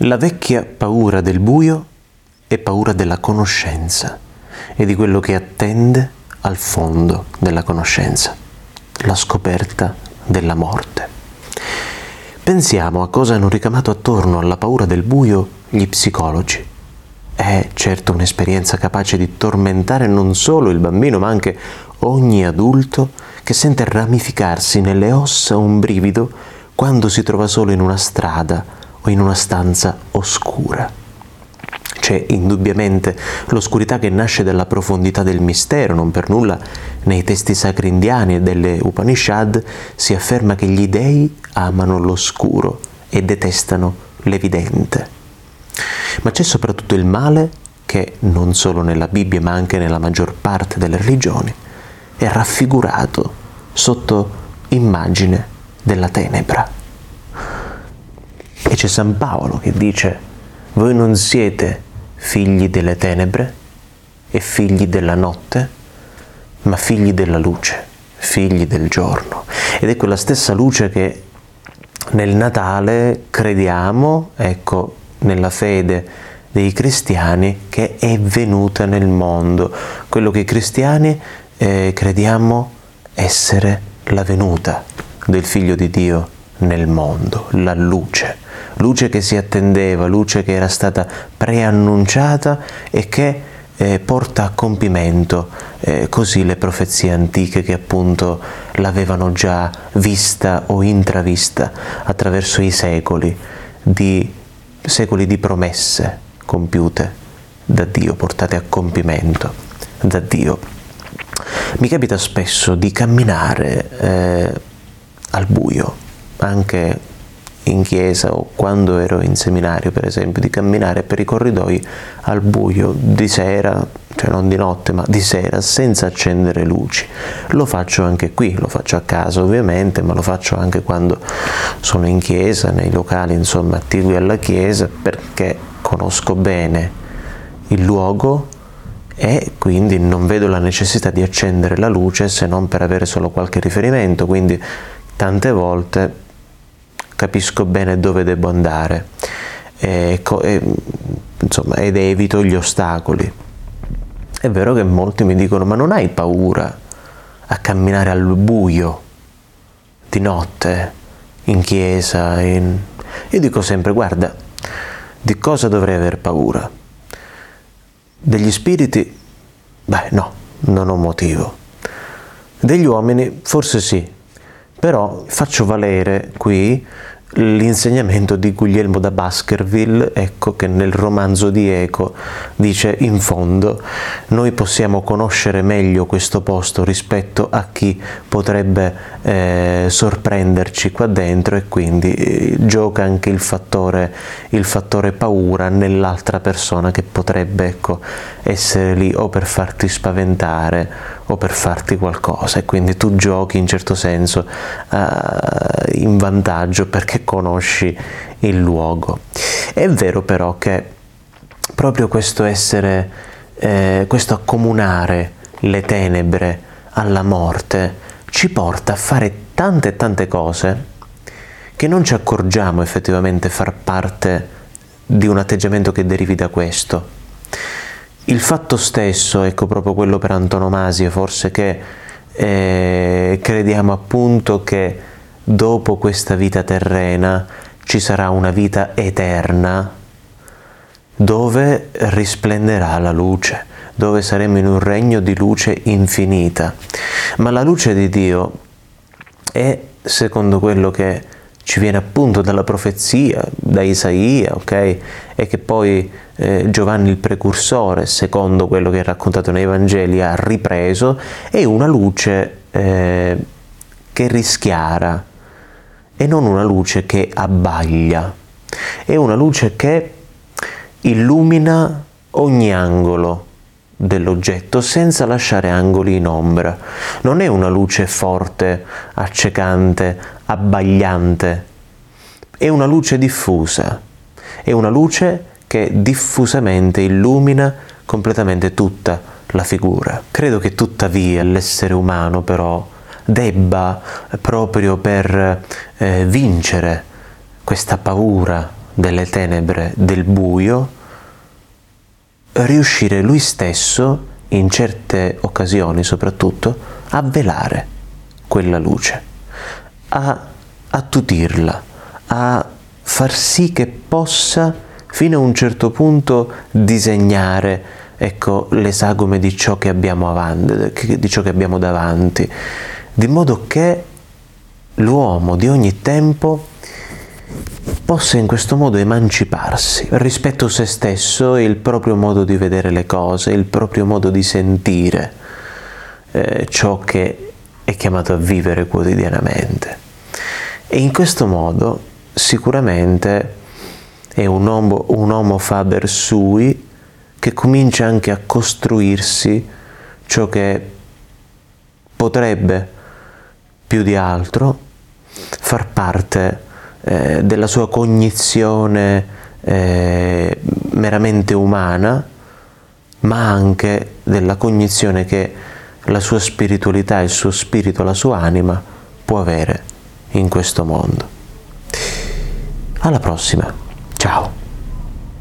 La vecchia paura del buio è paura della conoscenza e di quello che attende al fondo della conoscenza, la scoperta della morte. Pensiamo a cosa hanno ricamato attorno alla paura del buio gli psicologi. È certo un'esperienza capace di tormentare non solo il bambino, ma anche ogni adulto che sente ramificarsi nelle ossa un brivido quando si trova solo in una strada o in una stanza oscura. C'è indubbiamente l'oscurità che nasce dalla profondità del mistero, non per nulla nei testi sacri indiani e delle Upanishad si afferma che gli dei amano l'oscuro e detestano l'evidente. Ma c'è soprattutto il male che non solo nella Bibbia ma anche nella maggior parte delle religioni è raffigurato sotto immagine della tenebra. C'è San Paolo che dice, voi non siete figli delle tenebre e figli della notte, ma figli della luce, figli del giorno. Ed è quella stessa luce che nel Natale crediamo, ecco, nella fede dei cristiani che è venuta nel mondo, quello che i cristiani eh, crediamo essere la venuta del Figlio di Dio nel mondo, la luce luce che si attendeva, luce che era stata preannunciata e che eh, porta a compimento eh, così le profezie antiche che appunto l'avevano già vista o intravista attraverso i secoli di, secoli di promesse compiute da Dio, portate a compimento da Dio. Mi capita spesso di camminare eh, al buio, anche in chiesa o quando ero in seminario, per esempio, di camminare per i corridoi al buio di sera, cioè non di notte, ma di sera, senza accendere luci. Lo faccio anche qui, lo faccio a casa ovviamente, ma lo faccio anche quando sono in chiesa, nei locali insomma attigui alla chiesa, perché conosco bene il luogo e quindi non vedo la necessità di accendere la luce se non per avere solo qualche riferimento, quindi tante volte capisco bene dove devo andare e, e, insomma, ed evito gli ostacoli. È vero che molti mi dicono ma non hai paura a camminare al buio di notte in chiesa? In... Io dico sempre guarda, di cosa dovrei aver paura? Degli spiriti? Beh no, non ho motivo. Degli uomini? Forse sì, però faccio valere qui l'insegnamento di Guglielmo da Baskerville, ecco che nel romanzo di Eco dice in fondo noi possiamo conoscere meglio questo posto rispetto a chi potrebbe eh, sorprenderci qua dentro e quindi eh, gioca anche il fattore, il fattore paura nell'altra persona che potrebbe ecco, essere lì o per farti spaventare o per farti qualcosa e quindi tu giochi in certo senso uh, in vantaggio perché conosci il luogo. È vero però che proprio questo essere, eh, questo accomunare le tenebre alla morte ci porta a fare tante e tante cose che non ci accorgiamo effettivamente far parte di un atteggiamento che derivi da questo. Il fatto stesso, ecco proprio quello per antonomasia, forse che eh, crediamo appunto che dopo questa vita terrena ci sarà una vita eterna dove risplenderà la luce, dove saremo in un regno di luce infinita. Ma la luce di Dio è, secondo quello che ci viene appunto dalla profezia, da Isaia, ok? E che poi eh, Giovanni il precursore, secondo quello che è raccontato nei Vangeli, ha ripreso, è una luce eh, che rischiara e non una luce che abbaglia, è una luce che illumina ogni angolo dell'oggetto senza lasciare angoli in ombra. Non è una luce forte, accecante, abbagliante, è una luce diffusa, è una luce che diffusamente illumina completamente tutta la figura. Credo che tuttavia l'essere umano però debba proprio per eh, vincere questa paura delle tenebre del buio, riuscire lui stesso, in certe occasioni soprattutto, a velare quella luce, a attutirla, a far sì che possa fino a un certo punto disegnare ecco, le sagome di ciò che abbiamo avanti, di ciò che abbiamo davanti, di modo che l'uomo di ogni tempo possa in questo modo emanciparsi rispetto a se stesso e il proprio modo di vedere le cose, il proprio modo di sentire eh, ciò che è chiamato a vivere quotidianamente. E in questo modo sicuramente è un homo, un homo faber sui che comincia anche a costruirsi ciò che potrebbe più di altro far parte eh, della sua cognizione eh, meramente umana, ma anche della cognizione che la sua spiritualità, il suo spirito, la sua anima può avere in questo mondo. Alla prossima, Chao.